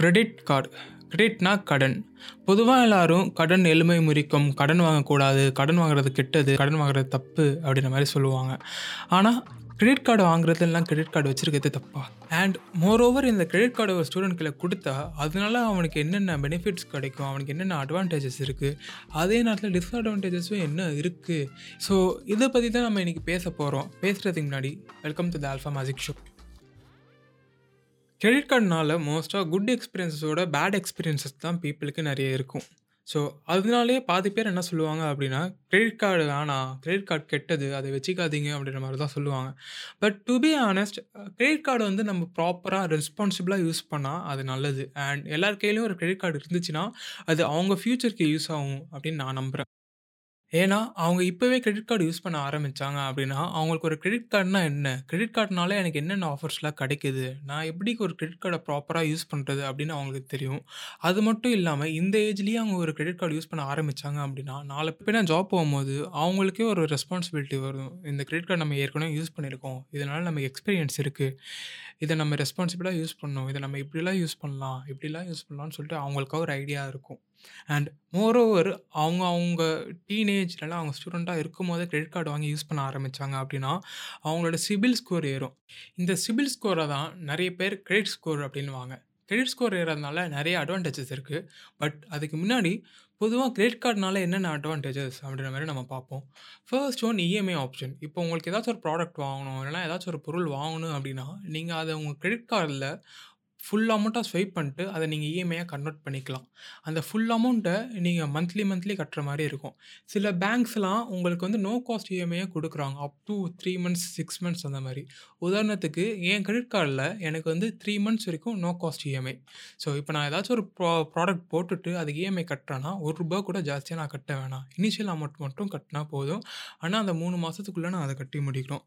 Credit card. கிரெடிட்னா கடன். பொதுவாக எல்லாரும் கடன் எளிமை முறிக்கும் கடன் வாங்கக்கூடாது கடன் வாங்குறது கெட்டது கடன் வாங்குறது தப்பு அப்படின்ற மாதிரி சொல்லுவாங்க. ஆனால் கிரெடிட் கார்டு வாங்குறது எல்லாம் கிரெடிட் கார்டு வச்சுருக்கிறது தப்பா? அண்ட் மோர் ஓவர் இந்த கிரெடிட் கார்டு ஒரு ஸ்டூடெண்ட்களை கொடுத்தா அதனால அவனுக்கு என்னென்ன பெனிஃபிட்ஸ் கிடைக்கும் அவனுக்கு என்னென்ன அட்வான்டேஜஸ் இருக்குது அதே நேரத்தில் டிஸ்அட்வான்டேஜஸும் என்ன இருக்குது ஸோ இதை பற்றி தான் நம்ம இன்றைக்கி பேச போகிறோம் பேசுகிறதுக்கு முன்னாடி welcome to the alpha magic show credit கார்டுனால மோஸ்ட்டாக குட் எக்ஸ்பீரியன்ஸஸோட பேட் எக்ஸ்பீரியன்ஸஸ் தான் பீப்புளுக்கு நிறைய இருக்கும். ஸோ அதனாலேயே பாதி பேர் என்ன சொல்லுவாங்க அப்படின்னா கிரெடிட் கார்டு வேணாம். கிரெடிட் கார்டு கெட்டது. அதை வச்சுக்காதீங்க. அப்படின்ற மாதிரி தான் சொல்லுவாங்க. But to be honest credit card வந்து நம்ம ப்ராப்பராக ரெஸ்பான்சிபிளாக யூஸ் பண்ணால் அது நல்லது. அண்ட் எல்லார் கையிலையும் ஒரு கிரெடிட் கார்டு இருந்துச்சுன்னா அது அவங்க ஃப்யூச்சருக்கு யூஸ் ஆகும் அப்படின்னு நான் நம்புகிறேன் ஏன்னா அவங்க இப்போவே கிரெடிட் கார்டு யூஸ் பண்ண ஆரம்பித்தாங்க அப்படின்னா அவங்களுக்கு ஒரு கிரெடிட் கார்டுனா என்ன? கிரெடிட் கார்டுனால எனக்கு என்னென்ன ஆஃபர்ஸ்லாம் கிடைக்குது? நான் எப்படி ஒரு கிரெடிட் கார்டை ப்ராப்பராக யூஸ் பண்ணுறது அப்படின்னு அவங்களுக்கு தெரியும். அது மட்டும் இல்லாமல் இந்த ஏஜ்லேயே அவங்க ஒரு கிரெடிட் கார்டு யூஸ் பண்ண ஆரம்பித்தாங்க அப்படின்னா நாளை பின்ன ஜாப் போகும்போது அவங்களுக்கே ஒரு ரெஸ்பான்சிபிலிட்டி வரும். இந்த கிரெடிட் கார்டு நம்ம ஏற்கனவே யூஸ் பண்ணியிருக்கோம். இதனால் நமக்கு எக்ஸ்பீரியன்ஸ் இருக்குது இதை நம்ம ரெஸ்பான்சிபிளாக யூஸ் பண்ணணும். இதை நம்ம இப்படிலாம் யூஸ் பண்ணலாம் இப்படிலாம் யூஸ் பண்ணலாம்னு சொல்லிட்டு அவங்களுக்காக ஒரு ஐடியா இருக்கும். அண்ட் மோரோவர் அவங்க அவங்க டீனேஜ்லலாம் அவங்க ஸ்டூடெண்ட்டாக இருக்கும் போதே கிரெடிட் கார்டு வாங்கி யூஸ் பண்ண ஆரம்பித்தாங்க அப்படின்னா அவங்களோட சிபில் ஸ்கோர் ஏறும். இந்த சிபில் ஸ்கோரை தான் நிறைய பேர் கிரெடிட் ஸ்கோர் அப்படின்வாங்க கிரெடிட் ஸ்கோர் ஏறதுனால நிறைய அட்வான்டேஜஸ் இருக்குது பட் அதுக்கு முன்னாடி பொதுவாக கிரெடிட் கார்டுனால என்னென்ன அட்வான்டேஜஸ் அப்படின்ற மாதிரி நம்ம பார்ப்போம். ஃபர்ஸ்ட் ஒன் இஎம்ஐ ஆப்ஷன் இப்போ உங்களுக்கு ஏதாச்சும் ஒரு ப்ராடக்ட் வாங்கணும் இல்லைனா ஏதாச்சும் ஒரு பொருள் வாங்கணும் அப்படின்னா நீங்கள் அதை உங்கள் கிரெடிட் கார்டில் ஃபுல் அமௌண்ட்டாக ஸ்வைப் பண்ணிட்டு அதை நீங்கள் இஎம்ஐயாக கன்வெர்ட் பண்ணிக்கலாம். அந்த ஃபுல் அமௌண்ட்டை நீங்கள் மந்த்லி மந்த்லி கட்டுற மாதிரி இருக்கும். சில பேங்க்ஸ்லாம் உங்களுக்கு வந்து நோ காஸ்ட் இஎம்ஐயாக கொடுக்குறாங்க. Up to three months six months அந்த மாதிரி. உதாரணத்துக்கு என் கிரெடிட் கார்டில் எனக்கு வந்து த்ரீ மந்த்ஸ் வரைக்கும் நோ காஸ்ட் இஎம்ஐ ஸோ இப்போ நான் ஏதாச்சும் ஒரு ப்ரா ப்ராடக்ட் போட்டுட்டு அதுக்கு இஎம்ஐ கட்டுறேன்னா ஒரு ரூபா கூட ஜாஸ்தியாக நான் கட்ட வேணாம். இனிஷியல் அமௌண்ட் மட்டும் கட்டினா போதும். ஆனால் அந்த மூணு மாதத்துக்குள்ளே நான் அதை கட்டி முடிக்கணும்.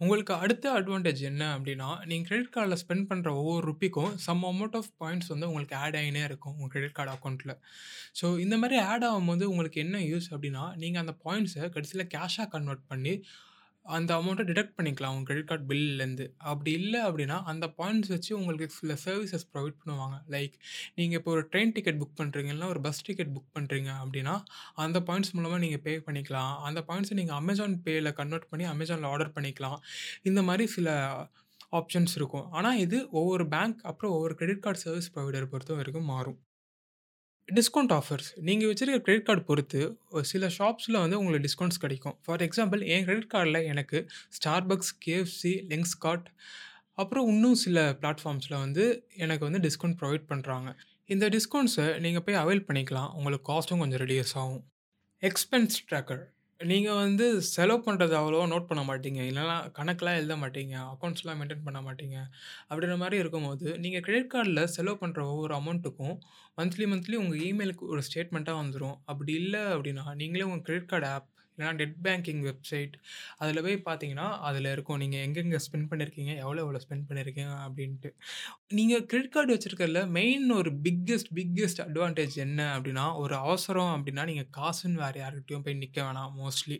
உங்களுக்கு அடுத்த அட்வான்டேஜ் என்ன அப்படின்னா நீங்கள் கிரெடிட் கார்டில் ஸ்பெண்ட் பண்ணுற ஒவ்வொரு ருப்பிக்கும் சம் அமௌண்ட் ஆஃப் பாயிண்ட்ஸ் வந்து உங்களுக்கு ஆட் ஆகினே இருக்கும் உங்கள் கிரெடிட் கார்டு அக்கௌண்ட்டில் ஸோ இந்த மாதிரி ஆட் ஆகும்போது உங்களுக்கு என்ன யூஸ் அப்படின்னா நீங்கள் அந்த பாயிண்ட்ஸை கடைசியில் கேஷாக கன்வெர்ட் பண்ணி அந்த அமௌண்ட்டை டிடெக்ட் பண்ணிக்கலாம் உங்கள் கிரெடிட் கார்டு பில்லேருந்து அப்படி இல்லை அப்படின்னா அந்த பாயிண்ட்ஸ் வச்சு உங்களுக்கு சில சர்வீசஸ் ப்ரொவைட் பண்ணுவாங்க. லைக் நீங்கள் இப்போ ஒரு ட்ரெயின் டிக்கெட் புக் பண்ணுறீங்கன்னா ஒரு பஸ் டிக்கெட் புக் பண்ணுறீங்க அப்படின்னா அந்த பாயிண்ட்ஸ் மூலமாக நீங்கள் பே பண்ணிக்கலாம். அந்த பாயிண்ட்ஸை நீங்கள் அமேசான் பேயில் கன்வெர்ட் பண்ணி அமேசானில் ஆர்டர் பண்ணிக்கலாம். இந்த மாதிரி சில ஆப்ஷன்ஸ் இருக்கும். ஆனால் இது ஒவ்வொரு பேங்க் அப்புறம் ஒவ்வொரு கிரெடிட் கார்டு சர்வீஸ் ப்ரொவைடர் பொறுத்த வரைக்கும் மாறும். டிஸ்கவுண்ட் ஆஃபர்ஸ் நீங்கள் வச்சுருக்க கிரெடிட் கார்டு பொறுத்து சில ஷாப்ஸில் வந்து உங்களுக்கு டிஸ்கவுண்ட்ஸ் கிடைக்கும். ஃபார் எக்ஸாம்பிள் என் கிரெடிட் கார்டில் எனக்கு ஸ்டார்பக்ஸ் கேஎஃப்சி லெங்ஸ் கார்ட் அப்புறம் இன்னும் சில பிளாட்ஃபார்ம்ஸில் வந்து எனக்கு வந்து டிஸ்கவுண்ட் ப்ரொவைட் பண்ணுறாங்க இந்த டிஸ்கவுண்ட்ஸை நீங்கள் போய் அவைல் பண்ணிக்கலாம். உங்களுக்கு காஸ்ட்டும் கொஞ்சம் ரெடியூஸ் ஆகும். எக்ஸ்பென்ஸ் ட்ராக்கர் நீங்கள் வந்து செலவு பண்ணுறது அவ்வளோவா நோட் பண்ண மாட்டீங்க. இல்லைனா கணக்கெலாம் எழுத மாட்டீங்க. அக்கௌண்ட்ஸ்லாம் மெயின்டைன் பண்ண மாட்டீங்க. அப்படின்ற மாதிரி இருக்கும்போது நீங்கள் கிரெடிட் கார்டில் செலவு பண்ணுற ஒவ்வொரு அமௌண்ட்டுக்கும் மந்த்லி மந்த்லி உங்கள் இமெயிலுக்கு ஒரு ஸ்டேட்மெண்ட்டாக வந்துடும் அப்படி இல்லை அப்படின்னா நீங்களே உங்கள் கிரெடிட் கார்டு ஆப் இல்லைனா நெட் பேங்கிங் வெப்சைட் அதில் போய் பார்த்தீங்கன்னா அதில் இருக்கும். நீங்கள் எங்கெங்கே ஸ்பெண்ட் பண்ணியிருக்கீங்க எவ்வளோ எவ்வளோ ஸ்பெண்ட் பண்ணியிருக்கீங்க அப்படின்ட்டு. நீங்கள் கிரெடிட் கார்டு வச்சுருக்கறதுல மெயின் ஒரு பிக்கெஸ்ட் பிக்கெஸ்ட் அட்வான்டேஜ் என்ன அப்படின்னா ஒரு அவசரம் அப்படின்னா நீங்கள் காசுன்னு வேறு யார்கிட்டையும் போய் நிற்க வேணாம் மோஸ்ட்லி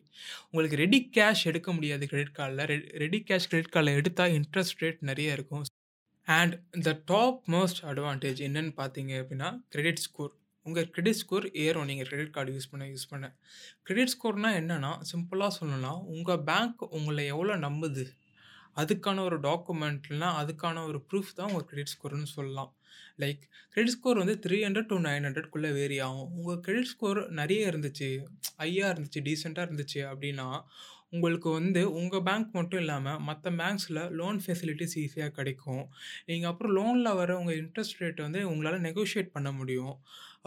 உங்களுக்கு ரெடி கேஷ் எடுக்க முடியாது கிரெடிட் கார்டில் ரெடி கேஷ் கிரெடிட் கார்டில் எடுத்தால் இன்ட்ரெஸ்ட் ரேட் நிறைய இருக்கும். And the top most advantage என்னென்னு பார்த்தீங்க அப்படின்னா கிரெடிட் ஸ்கோர் உங்கள் கிரெடிட் ஸ்கோர் ஏறும். நீங்கள் கிரெடிட் கார்டு யூஸ் பண்ண யூஸ் பண்ண. கிரெடிட் ஸ்கோர்னால் என்னென்னா சிம்பிளாக சொல்லணும்னா உங்கள் பேங்க் உங்களை எவ்வளோ நம்புது? அதுக்கான ஒரு டாக்குமெண்ட்னா அதுக்கான ஒரு ப்ரூஃப் தான் உங்கள் கிரெடிட் ஸ்கோர்னு சொல்லலாம். லைக் கிரெடிட் ஸ்கோர் வந்து த்ரீ ஹண்ட்ரட் டு நைன் ஹண்ட்ரட்குள்ளே வேரி ஆகும். உங்கள் கிரெடிட் ஸ்கோர் நிறைய இருந்துச்சு ஐயா இருந்துச்சு டீசெண்டாக இருந்துச்சு அப்படின்னா உங்களுக்கு வந்து உங்கள் பேங்க் மட்டும் இல்லாமல் மற்ற பேங்க்ஸில் லோன் ஃபெசிலிட்டிஸ் ஈஸியாக கிடைக்கும். நீங்கள் அப்புறம் லோனில் வர உங்கள் இன்ட்ரெஸ்ட் ரேட் வந்து உங்களால் நெகோஷியேட் பண்ண முடியும்.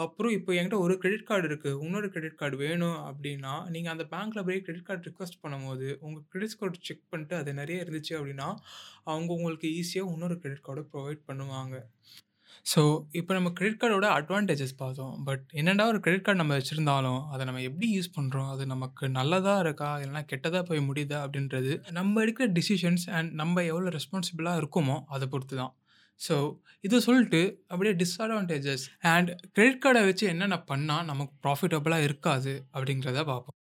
அப்புறம் இப்போ என்கிட்ட ஒரு கிரெடிட் கார்டு இருக்குது இன்னொரு கிரெடிட் கார்டு வேணும் அப்படின்னா நீங்கள் அந்த பேங்க்கில் போய் கிரெடிட் கார்டு ரிக்வஸ்ட் பண்ணும்போது உங்கள் கிரெடிட் ஸ்கோர் செக் பண்ணிட்டு அது நிறைய இருந்துச்சு அப்படின்னா அவங்க உங்களுக்கு ஈஸியாக இன்னொரு கிரெடிட் கார்டு ப்ரொவைட் பண்ணுவாங்க. ஸோ இப்போ நம்ம கிரெடிட் கார்டோட அட்வான்டேஜஸ் பார்த்தோம். பட் என்னடா ஒரு கிரெடிட் கார்டு நம்ம வச்சுருந்தாலும் அதை நம்ம எப்படி யூஸ் பண்ணுறோம் அது நமக்கு நல்லதாக இருக்கா? இல்லைனா கெட்டதாக போய் முடியுதா? அப்படின்றது நம்ம எடுக்கிற டிசிஷன்ஸ் அண்ட் நம்ம எவ்வளோ ரெஸ்பான்சிபிளாக இருக்கோமோ அதை பொறுத்து தான் ஸோ இதை சொல்லிட்டு அப்படியே டிஸ்அட்வான்டேஜஸ் அண்ட் கிரெடிட் கார்டை வச்சு என்னென்ன பண்ணால் நமக்கு ப்ராஃபிட்டபுளாக இருக்காது அப்படிங்கிறத பார்ப்போம்.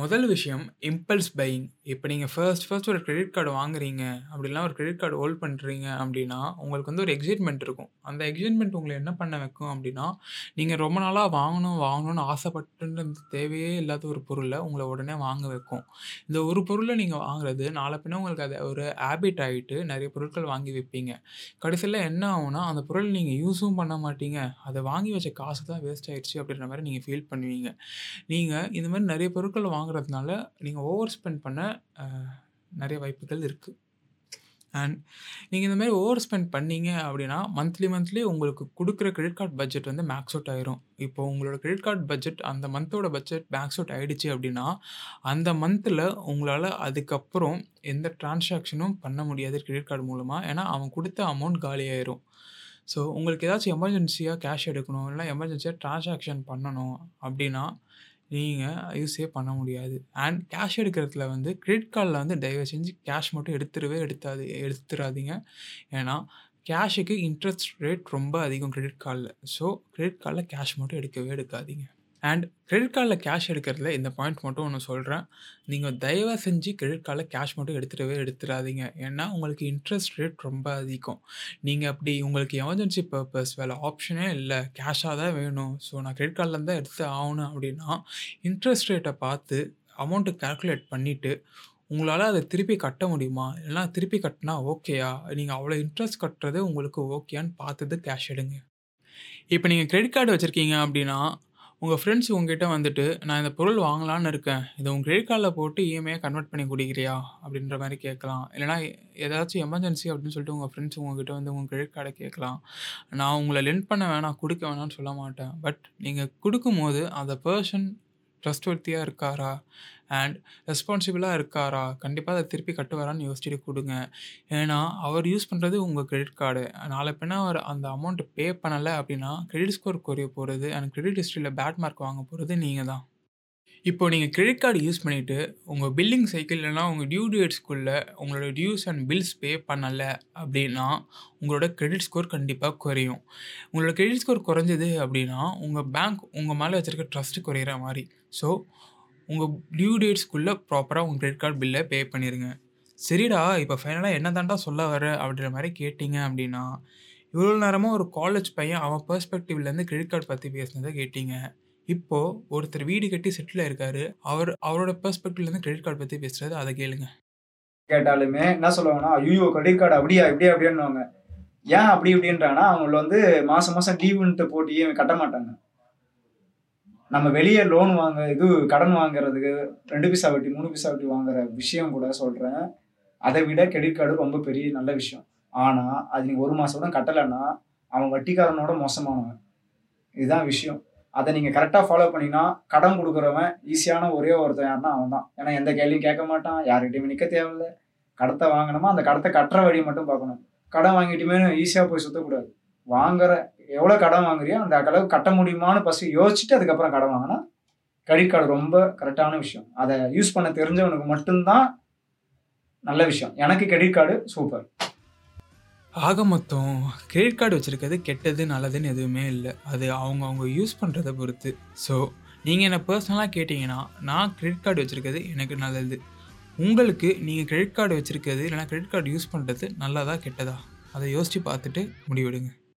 முதல் விஷயம் இம்பல்ஸ் பையிங். இப்போ நீங்கள் ஃபர்ஸ்ட் ஃபர்ஸ்ட் ஒரு கிரெடிட் கார்டு வாங்குறீங்க, அப்படிலாம் ஒரு கிரெடிட் கார்டு ஹோல்ட் பண்ணுறீங்க அப்படின்னா, உங்களுக்கு வந்து ஒரு எக்ஸைட்மெண்ட் இருக்கும். அந்த எக்ஸைட்மெண்ட் உங்களை என்ன பண்ண வைக்கும் அப்படின்னா, நீங்கள் ரொம்ப நாளாக வாங்கணும் வாங்கணும்னு ஆசைப்பட்டுன்னு தேவையே இல்லாத ஒரு பொருளை உங்களை உடனே வாங்க வைக்கும். இந்த ஒரு பொருளை நீங்கள் வாங்குறது நாளை பின்ன உங்களுக்கு அது ஒரு ஹேபிட் ஆகிட்டு நிறைய பொருட்கள் வாங்கி வைப்பீங்க. கடைசியில் என்ன ஆகும்னா, அந்த பொருள் நீங்கள் யூஸும் பண்ண மாட்டீங்க. அதை வாங்கி வச்ச காசு தான் வேஸ்ட் ஆகிடுச்சு அப்படின்ற மாதிரி நீங்கள் ஃபீல் பண்ணுவீங்க. நீங்கள் இந்த மாதிரி நிறைய பொருட்கள் வாங்குறதுனால, நீங்கள் ஓவர் ஸ்பெண்ட் பண்ண நிறைய வாய்ப்புகள் இருக்குது அண்ட் நீங்கள் இந்த மாதிரி ஓவர் ஸ்பெண்ட் பண்ணீங்க அப்படின்னா, மந்த்லி மந்த்லி உங்களுக்கு கொடுக்குற கிரெடிட் கார்டு பட்ஜெட் வந்து மேக்ஸ் அவுட் ஆயிரும். இப்போ உங்களோட கிரெடிட் கார்ட் பட்ஜெட் அந்த மந்தோட பட்ஜெட் மேக்ஸ் அவுட் ஆகிடுச்சு அப்படின்னா, அந்த மந்தில் உங்களால் அதுக்கப்புறம் எந்த டிரான்சாக்ஷனும் பண்ண முடியாது கிரெடிட் கார்டு மூலமாக ஏன்னா, அவன் கொடுத்த அமௌண்ட் காலியாயிரும். ஸோ, உங்களுக்கு ஏதாச்சும் எமர்ஜென்சியாக கேஷ் எடுக்கணும், இல்லை எமர்ஜென்சியாக டிரான்சாக்ஷன் பண்ணணும் அப்படின்னா, நீங்கள் யூஸே பண்ண முடியாது. அண்ட் கேஷ் எடுக்கிறதுல வந்து கிரெடிட் கார்டில் வந்து தயவு செஞ்சு கேஷ் மட்டும் எடுத்துடவே எடுத்தாது எடுத்துடாதீங்க ஏன்னா, கேஷுக்கு இன்ட்ரெஸ்ட் ரேட் ரொம்ப அதிகம் கிரெடிட் கார்டில் ஸோ, கிரெடிட் கார்டில் கேஷ் மட்டும் எடுக்கவே எடுக்காதீங்க. அண்ட் கிரெடிட் கார்டில் கேஷ் எடுக்கிறதுல இந்த பாயிண்ட் மட்டும் ஒன்று சொல்கிறேன் நீங்கள் தயவு செஞ்சு கிரெடிட் கார்டில் கேஷ் மட்டும் எடுத்துகிட்டவே எடுத்துடாதீங்க ஏன்னா, உங்களுக்கு இன்ட்ரெஸ்ட் ரேட் ரொம்ப அதிகம். நீங்கள் அப்படி உங்களுக்கு எமர்ஜென்சி பர்பஸ் வேலை ஆப்ஷனே இல்லை கேஷாக தான் வேணும். ஸோ, நான் கிரெடிட் கார்டில் தான் எடுத்து ஆகணும் அப்படின்னா, இன்ட்ரெஸ்ட் ரேட்டை பார்த்து அமௌண்ட்டு கால்குலேட் பண்ணிவிட்டு உங்களால் அதை திருப்பி கட்ட முடியுமா? இல்லைனா திருப்பி கட்டினா ஓகேயா? நீங்கள் அவ்வளோ இன்ட்ரெஸ்ட் கட்டுறது உங்களுக்கு ஓகேயான்னு பார்த்துட்டு கேஷ் எடுங்க. இப்போ நீங்கள் கிரெடிட் கார்டு வச்சுருக்கீங்க அப்படின்னா, உங்கள் ஃப்ரெண்ட்ஸ் உங்ககிட்ட வந்துட்டு, "நான் இந்த பொருள் வாங்கலான்னு இருக்கேன். இதை உங்கள் கிரெடிட் கார்டில் போட்டு இஎம்ஐயா கன்வெர்ட் பண்ணி கொடுக்குறியா அப்படின்ற மாதிரி கேட்கலாம். இல்லைனா ஏதாச்சும் எமர்ஜென்சி அப்படின்னு சொல்லிட்டு உங்கள் ஃப்ரெண்ட்ஸ் உங்ககிட்ட வந்து உங்கள் கிரெடிட் கார்டை கேட்கலாம். நான் உங்களை லென்ட் பண்ண வேணாம், கொடுக்க வேணாம்னு சொல்ல மாட்டேன். பட் நீங்கள் கொடுக்கும்போது அந்த பர்சன் ட்ரஸ்ட்வர்த்தியாக இருக்காரா? அண்ட் ரெஸ்பான்சிபிளாக இருக்காரா? கண்டிப்பாக அதை திருப்பி கட்டுவாரான்னு யோசிச்சுட்டு கொடுங்க ஏன்னா, அவர் யூஸ் பண்ணுறது உங்கள் கிரெடிட் கார்டு. நாளை பின்னா அவர் அந்த அமௌண்ட் பே பண்ணலை அப்படின்னா, கிரெடிட் ஸ்கோர் குறைய போகிறது அண்ட் கிரெடிட் ஹிஸ்ட்ரியில் பேட் மார்க் வாங்க போகிறது நீங்கள் தான். இப்போ நீங்கள் கிரெடிட் கார்டு யூஸ் பண்ணிவிட்டு உங்கள் பில்லிங் சைக்கிள் இல்லைனா உங்கள் டியூ டேட்ஸ்க்குள்ளே உங்களோட டியூஸ் அண்ட் பில்ஸ் பே பண்ணலை அப்படின்னா, உங்களோட கிரெடிட் ஸ்கோர் கண்டிப்பாக குறையும். உங்களோட கிரெடிட் ஸ்கோர் குறைஞ்சது அப்படின்னா, உங்கள் பேங்க் உங்கள் மேலே வச்சிருக்க ட்ரஸ்ட் குறையிற மாதிரி ஸோ, உங்கள் டியூ டேட்ஸ்க்குள்ளே ப்ராப்பராக உங்கள் கிரெடிட் கார்டு பில்லை பே பண்ணிடுங்க "சரிடா, இப்போ ஃபைனலாக என்ன தாண்டா சொல்ல வர?" அப்படின்ற மாதிரி கேட்டிங்க அப்படின்னா, இவ்வளோ நேரமாக ஒரு காலேஜ் பையன் அவன் பர்ஸ்பெக்டிவ்லேருந்து கிரெடிட் கார்டு பற்றி பேசினதை கேட்டிங்க இப்போ ஒருத்தர் வீடு கட்டி செட்டில் இருக்காரு அவர் அவரோட பெர்ஸ்பெக்டிவ்லேருந்து கிரெடிட் கார்டு பற்றி பேசுகிறது அதை கேளுங்க. கேட்டாலுமே என்ன சொல்லுவாங்கன்னா, ஐயோ கிரெடிட் கார்டு அப்படியா? இப்படியா?" அப்படின்னுவாங்க. ஏன் அப்படி இப்படின்றாங்கன்னா, அவங்கள வந்து மாதம் மாதம் டியூன்ட்டு போட்டியே கட்ட மாட்டாங்க. நம்ம வெளியே லோன் வாங்க இது கடன் வாங்குறதுக்கு ரெண்டு பைசா வட்டி, மூணு பைசா வட்டி வாங்குற விஷயம் கூட சொல்கிறேன் அதை விட கிரெடிட் கார்டு ரொம்ப பெரிய நல்ல விஷயம். ஆனால் அது நீங்கள் ஒரு மாதம் கூட கட்டலைன்னா அவன் வட்டிக்காரனோட மோசமானவன். இதுதான் விஷயம். அதை நீங்க கரெக்டாக ஃபாலோ பண்ணீங்கன்னா, கடன் கொடுக்குறவன் ஈஸியான ஒரே ஒருத்தன் யாருன்னா அவன் தான். ஏன்னா, எந்த கேள்வியும் கேட்க மாட்டான். யார்கிட்டயும் நிக்க தேவையில்ல. கடத்தை வாங்குனோமா, அந்த கடத்தை கட்டுற வழியை மட்டும் பார்க்கணும். கடன் வாங்கிட்டுமே ஈஸியா போய் சுத்தக்கூடாது. வாங்குற எவ்வளோ கடன் வாங்குறியோ, அந்த அளவுக்கு கட்ட முடியுமான்னு ஃபஸ்ட்டு யோசிச்சுட்டு அதுக்கப்புறம் கடன் வாங்கினா கிரெடிட் கார்டு ரொம்ப கரெக்டான விஷயம். அதை யூஸ் பண்ண தெரிஞ்சவனுக்கு மட்டும்தான் நல்ல விஷயம். எனக்கு கிரெடிட் கார்டு சூப்பர். ஆக மொத்தம் கிரெடிட் கார்டு வச்சுருக்கிறது கெட்டது, நல்லதுன்னு எதுவுமே இல்லை அது அவங்க அவங்க யூஸ் பண்ணுறத பொறுத்து. ஸோ, நீங்கள் என்னை பர்சனலாக கேட்டிங்கன்னா நான் கிரெடிட் கார்டு வச்சுருக்கிறது எனக்கு நல்லது. உங்களுக்கு நீங்கள் கிரெடிட் கார்டு வச்சுருக்கிறது இல்லைனா கிரெடிட் கார்டு யூஸ் பண்ணுறது நல்லதா? கெட்டதா? அதை யோசித்து பார்த்துட்டு முடிவெடுங்க.